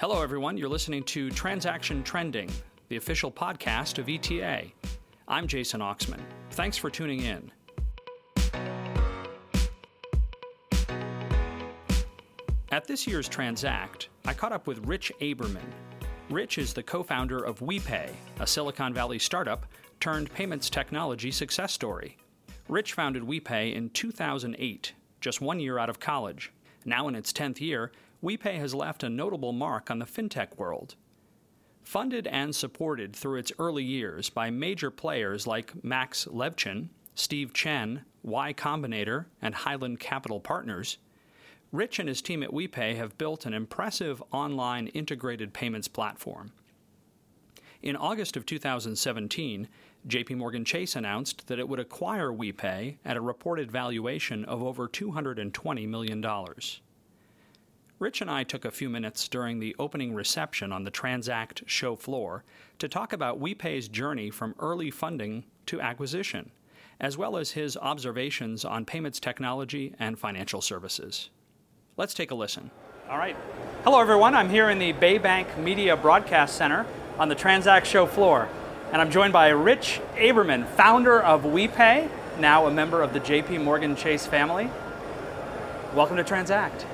Hello, everyone. You're listening to Transaction Trending, the official podcast of ETA. I'm Jason Oxman. Thanks for tuning in. At this year's Transact, I caught up with Rich Aberman. Rich is the co founder of WePay, a Silicon Valley startup turned payments technology success story. Rich founded WePay in 2008, just one year out of college. Now in its 10th year, WePay has left a notable mark on the fintech world. Funded and supported through its early years by major players like Max Levchin, Steve Chen, Y Combinator, and Highland Capital Partners, Rich and his team at WePay have built an impressive online integrated payments platform. In August of 2017, JP Morgan Chase announced that it would acquire WePay at a reported valuation of over $220 million. Rich and I took a few minutes during the opening reception on the Transact show floor to talk about WePay's journey from early funding to acquisition, as well as his observations on payments technology and financial services. Let's take a listen. All right. Hello, everyone. I'm here in the Baybank Media Broadcast Center on the Transact show floor, and I'm joined by Rich Aberman, founder of WePay, now a member of the JP Morgan Chase family. Welcome to Transact.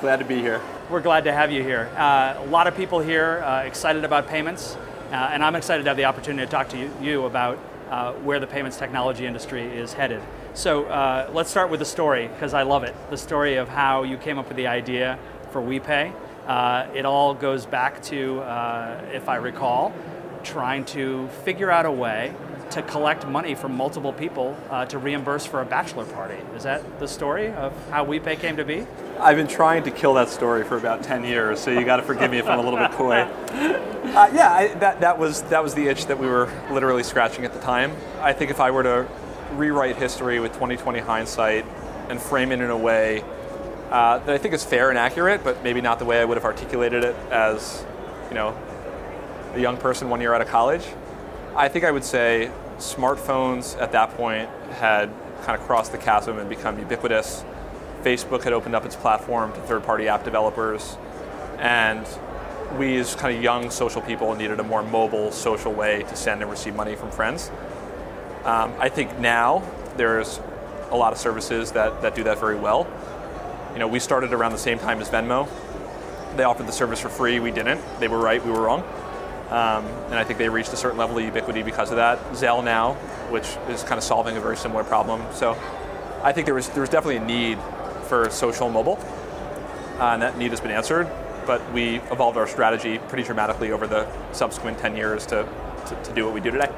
Glad to be here. We're glad to have you here. Uh, a lot of people here uh, excited about payments, uh, and I'm excited to have the opportunity to talk to you, you about uh, where the payments technology industry is headed. So uh, let's start with the story because I love it. The story of how you came up with the idea for WePay. Uh, it all goes back to, if I recall, trying to figure out a way to collect money from multiple people uh, to reimburse for a bachelor party. Is that the story of how WePay came to be? I've been trying to kill that story for about 10 years, so you got to forgive me if I'm a little bit coy. Uh, yeah, I, that, that, was, that was the itch that we were literally scratching at the time. I think if I were to rewrite history with 2020 hindsight and frame it in a way uh, that I think is fair and accurate, but maybe not the way I would have articulated it as, you know, a young person one year out of college. I think I would say smartphones at that point had kind of crossed the chasm and become ubiquitous. Facebook had opened up its platform to third-party app developers, and we as kind of young social people needed a more mobile social way to send and receive money from friends. Um, I think now there's a lot of services that, that do that very well. You know, we started around the same time as Venmo. They offered the service for free, we didn't. They were right, we were wrong. Um, and I think they reached a certain level of ubiquity because of that. Zelle now, which is kind of solving a very similar problem. So I think there was, there was definitely a need for social mobile, and that need has been answered but we evolved our strategy pretty dramatically over the subsequent 10 years to, to, to do what we do today.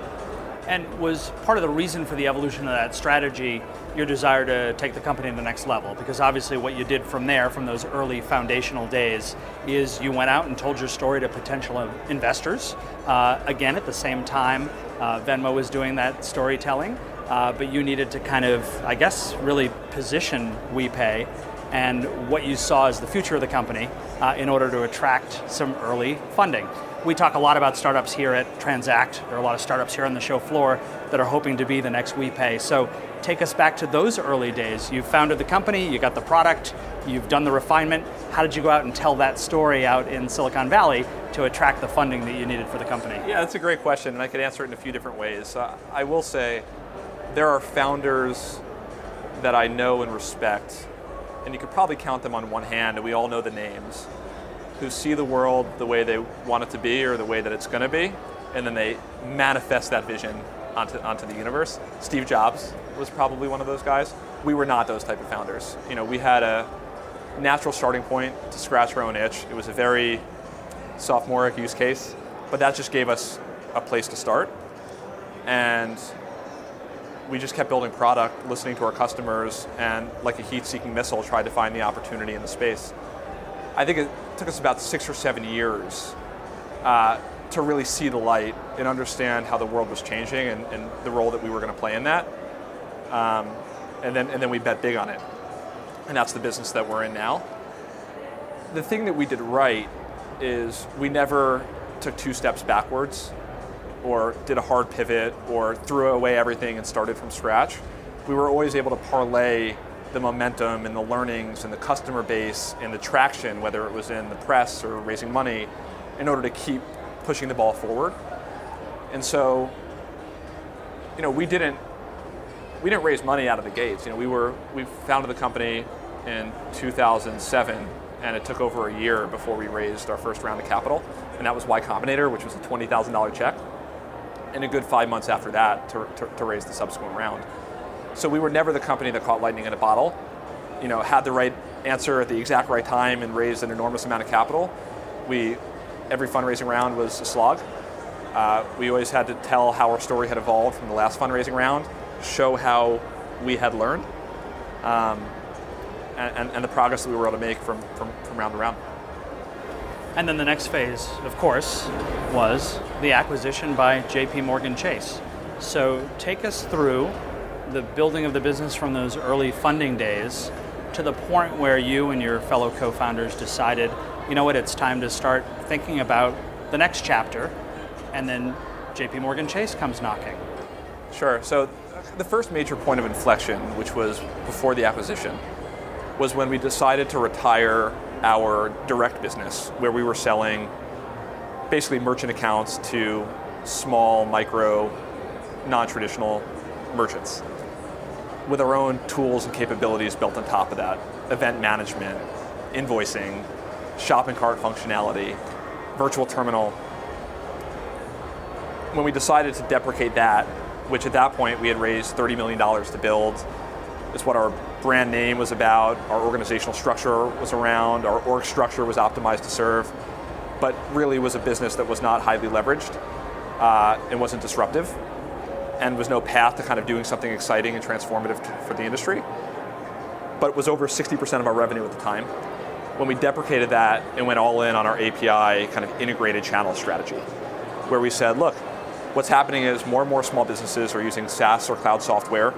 And was part of the reason for the evolution of that strategy your desire to take the company to the next level? Because obviously, what you did from there, from those early foundational days, is you went out and told your story to potential investors. Uh, again, at the same time, uh, Venmo was doing that storytelling, uh, but you needed to kind of, I guess, really position WePay and what you saw as the future of the company uh, in order to attract some early funding. We talk a lot about startups here at Transact. There are a lot of startups here on the show floor that are hoping to be the next WePay. So take us back to those early days. You founded the company, you got the product, you've done the refinement. How did you go out and tell that story out in Silicon Valley to attract the funding that you needed for the company? Yeah, that's a great question, and I could answer it in a few different ways. Uh, I will say there are founders that I know and respect and you could probably count them on one hand, and we all know the names, who see the world the way they want it to be or the way that it's going to be, and then they manifest that vision onto, onto the universe. Steve Jobs was probably one of those guys. We were not those type of founders. You know, we had a natural starting point to scratch our own itch. It was a very sophomoric use case, but that just gave us a place to start. And we just kept building product, listening to our customers, and like a heat-seeking missile, tried to find the opportunity in the space. I think it took us about six or seven years uh, to really see the light and understand how the world was changing and, and the role that we were going to play in that. Um, and then and then we bet big on it, and that's the business that we're in now. The thing that we did right is we never took two steps backwards or did a hard pivot or threw away everything and started from scratch. We were always able to parlay the momentum and the learnings and the customer base and the traction, whether it was in the press or raising money, in order to keep pushing the ball forward. And so, you know, we didn't we didn't raise money out of the gates. You know, we were we founded the company in 2007, and it took over a year before we raised our first round of capital, and that was Y Combinator, which was a $20,000 check, and a good five months after that to, to, to raise the subsequent round. So we were never the company that caught lightning in a bottle. You know, had the right answer at the exact right time and raised an enormous amount of capital. We every fundraising round was a slog. Uh, we always had to tell how our story had evolved from the last fundraising round, show how we had learned, um, and, and, the progress that we were able to make from, from, from round to round. And then the next phase, of course, was the acquisition by JP Morgan Chase. So take us through the building of the business from those early funding days to the point where you and your fellow co-founders decided, you know what, it's time to start thinking about the next chapter, and then JP Morgan Chase comes knocking. Sure. So the first major point of inflection, which was before the acquisition, was when we decided to retire our direct business, where we were selling basically merchant accounts to small, micro, non traditional merchants with our own tools and capabilities built on top of that event management, invoicing, shopping cart functionality, virtual terminal. When we decided to deprecate that, which at that point we had raised $30 million to build, is what our brand name was about, our organizational structure was around, our org structure was optimized to serve, but really was a business that was not highly leveraged uh, and wasn't disruptive and was no path to kind of doing something exciting and transformative for the industry. But was over 60% of our revenue at the time. When we deprecated that and went all in on our API kind of integrated channel strategy, where we said, look, what's happening is more and more small businesses are using SaaS or cloud software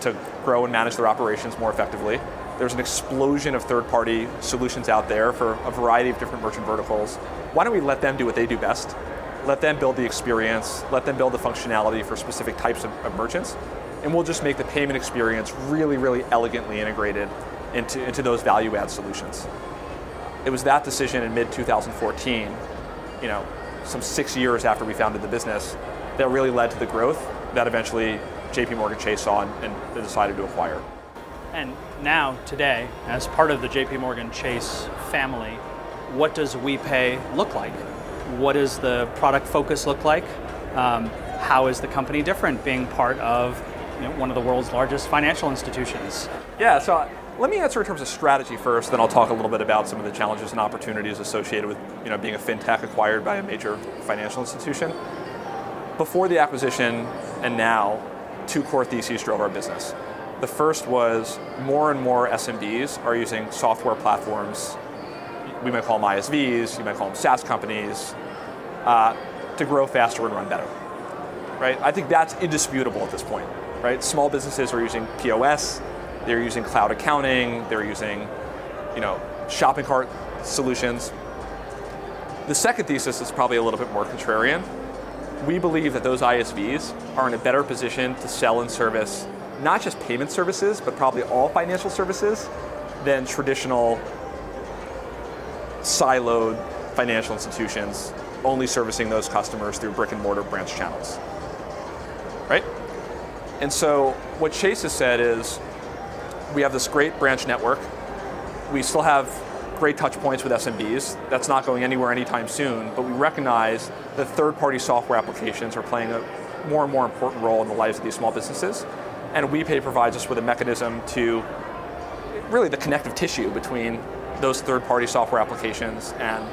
to grow and manage their operations more effectively. There's an explosion of third party solutions out there for a variety of different merchant verticals. Why don't we let them do what they do best let them build the experience, let them build the functionality for specific types of, of merchants, and we'll just make the payment experience really, really elegantly integrated into, into those value add solutions. It was that decision in mid 2014, you know, some six years after we founded the business, that really led to the growth that eventually JP Morgan Chase saw and, decided to acquire. And now, today, as part of the JP Morgan Chase family, what does WePay look like? what does the product focus look like? Um, how is the company different being part of you know, one of the world's largest financial institutions? Yeah, so uh, let me answer in terms of strategy first, then I'll talk a little bit about some of the challenges and opportunities associated with you know, being a fintech acquired by a major financial institution. Before the acquisition and now, two core theses drove our business. The first was more and more SMBs are using software platforms we might call them ISVs, you might call them SaaS companies, uh, to grow faster and run better. Right? I think that's indisputable at this point. Right? Small businesses are using POS, they're using cloud accounting, they're using, you know, shopping cart solutions. The second thesis is probably a little bit more contrarian. We believe that those ISVs are in a better position to sell and service not just payment services, but probably all financial services than traditional siloed financial institutions only servicing those customers through brick and mortar branch channels. Right? And so what Chase has said is we have this great branch network. We still have great touch points with SMBs. That's not going anywhere anytime soon, but we recognize that third party software applications are playing a more and more important role in the lives of these small businesses. And WePay provides us with a mechanism to really the connective tissue between those third-party software applications and,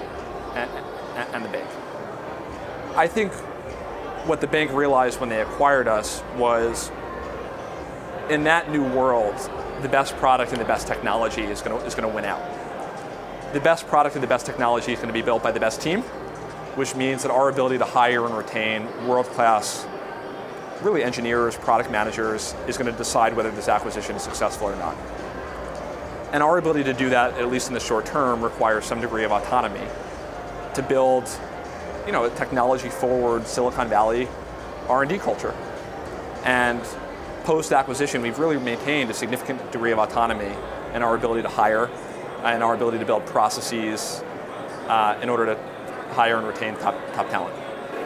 and, and the bank. I think what the bank realized when they acquired us was in that new world, the best product and the best technology is going to, is going to win out. The best product and the best technology is going to be built by the best team, which means that our ability to hire and retain world-class really engineers, product managers, is going to decide whether this acquisition is successful or not. And our ability to do that, at least in the short term, requires some degree of autonomy to build, you know, a technology forward Silicon Valley R&D culture. And post acquisition, we've really maintained a significant degree of autonomy in our ability to hire and our ability to build processes uh, in order to hire and retain top, top talent.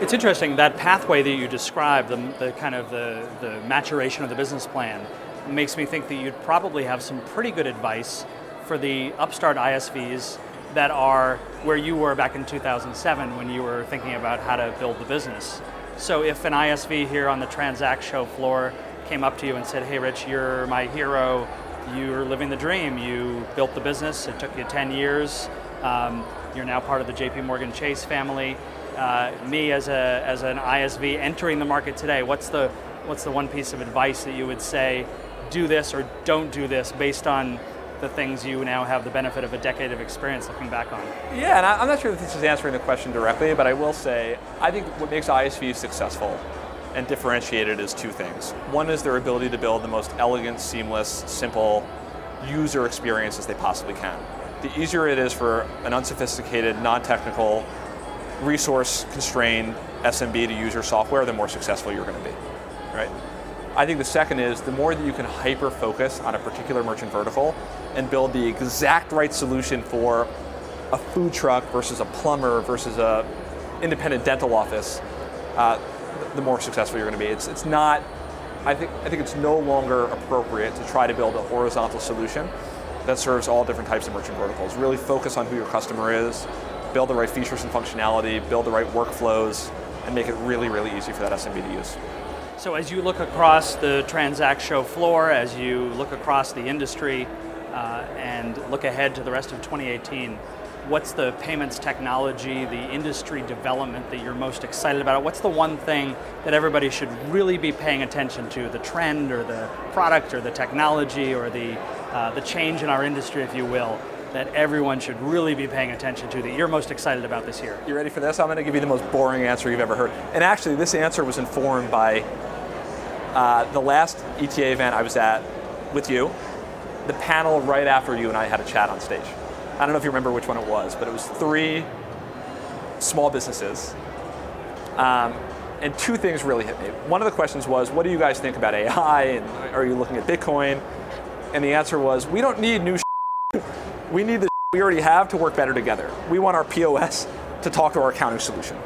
It's interesting that pathway that you described, the, the kind of the, the maturation of the business plan, makes me think that you'd probably have some pretty good advice for the upstart ISVs that are where you were back in 2007 when you were thinking about how to build the business. So if an ISV here on the Transact show floor came up to you and said, "Hey, Rich, you're my hero. You're living the dream. You built the business. It took you 10 years. Um, you're now part of the J.P. Morgan Chase family. Uh, me as a as an ISV entering the market today, what's the what's the one piece of advice that you would say? Do this or don't do this based on the things you now have the benefit of a decade of experience looking back on? Yeah, and I'm not sure if this is answering the question directly, but I will say I think what makes ISVs successful and differentiated is two things. One is their ability to build the most elegant, seamless, simple user experience as they possibly can. The easier it is for an unsophisticated, non-technical, resource-constrained SMB to use your software, the more successful you're going to be, right? I think the second is the more that you can hyper focus on a particular merchant vertical and build the exact right solution for a food truck versus a plumber versus a independent dental office, uh, the more successful you're going to be. It's, it's not, I think, I think it's no longer appropriate to try to build a horizontal solution that serves all different types of merchant verticals. Really focus on who your customer is, build the right features and functionality, build the right workflows, and make it really, really easy for that SMB to use. So as you look across the Transact show floor, as you look across the industry, uh, and look ahead to the rest of 2018, what's the payments technology, the industry development that you're most excited about? What's the one thing that everybody should really be paying attention to, the trend or the product or the technology or the, uh, the change in our industry, if you will, that everyone should really be paying attention to that you're most excited about this year? You ready for this? I'm going to give you the most boring answer you've ever heard. And actually, this answer was informed by uh, the last ETA event I was at with you, the panel right after you and I had a chat on stage. I don't know if you remember which one it was, but it was three small businesses. Um, and two things really hit me. One of the questions was, what do you guys think about AI? And are you looking at Bitcoin? And the answer was, we don't need new we need the we already have to work better together. We want our POS to talk to our accounting solution,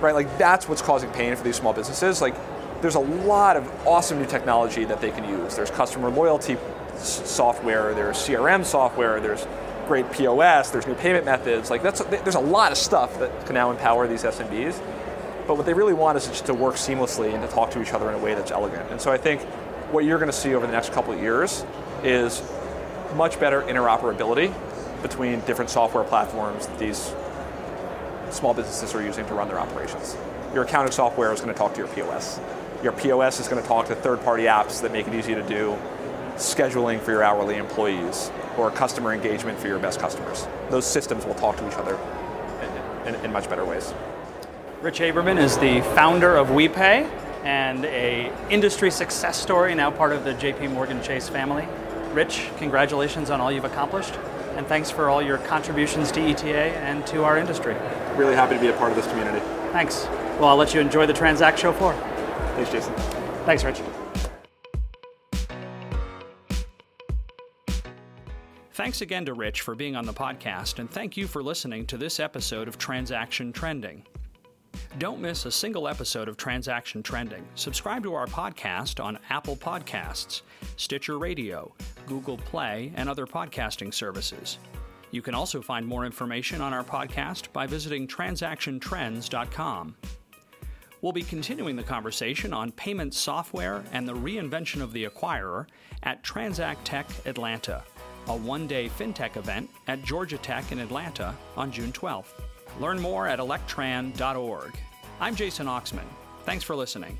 right? Like that's what's causing pain for these small businesses. Like there's a lot of awesome new technology that they can use. There's customer loyalty software, there's CRM software, there's great POS, there's new payment methods. Like that's there's a lot of stuff that can now empower these SMBs. But what they really want is just to work seamlessly and to talk to each other in a way that's elegant. And so I think what you're going to see over the next couple of years is much better interoperability between different software platforms that these small businesses are using to run their operations. Your accounting software is going to talk to your POS. Your POS is going to talk to third-party apps that make it easy to do scheduling for your hourly employees or customer engagement for your best customers. Those systems will talk to each other in, in, in much better ways. Rich Aberman is the founder of WePay and a industry success story, now part of the JP Morgan Chase family. Rich, congratulations on all you've accomplished, and thanks for all your contributions to ETA and to our industry. Really happy to be a part of this community. Thanks. Well, I'll let you enjoy the Transact show floor. Thanks, Jason. Thanks, Rich. Thanks again to Rich for being on the podcast, and thank you for listening to this episode of Transaction Trending. Don't miss a single episode of Transaction Trending. Subscribe to our podcast on Apple Podcasts, Stitcher Radio, Google Play, and other podcasting services. You can also find more information on our podcast by visiting transactiontrends.com. We'll be continuing the conversation on payment software and the reinvention of the acquirer at Transact Tech Atlanta, a one day fintech event at Georgia Tech in Atlanta on June 12th. Learn more at electran.org. I'm Jason Oxman. Thanks for listening.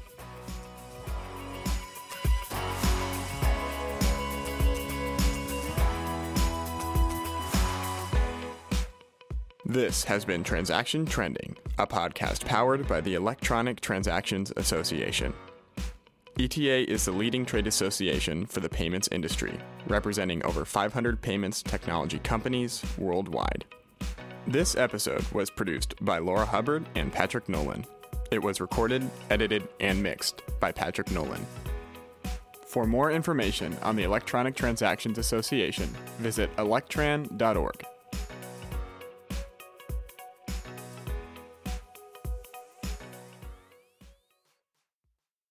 This has been Transaction Trending, a podcast powered by the Electronic Transactions Association. ETA is the leading trade association for the payments industry, representing over 500 payments technology companies worldwide. This episode was produced by Laura Hubbard and Patrick Nolan. It was recorded, edited, and mixed by Patrick Nolan. For more information on the Electronic Transactions Association, visit electran.org.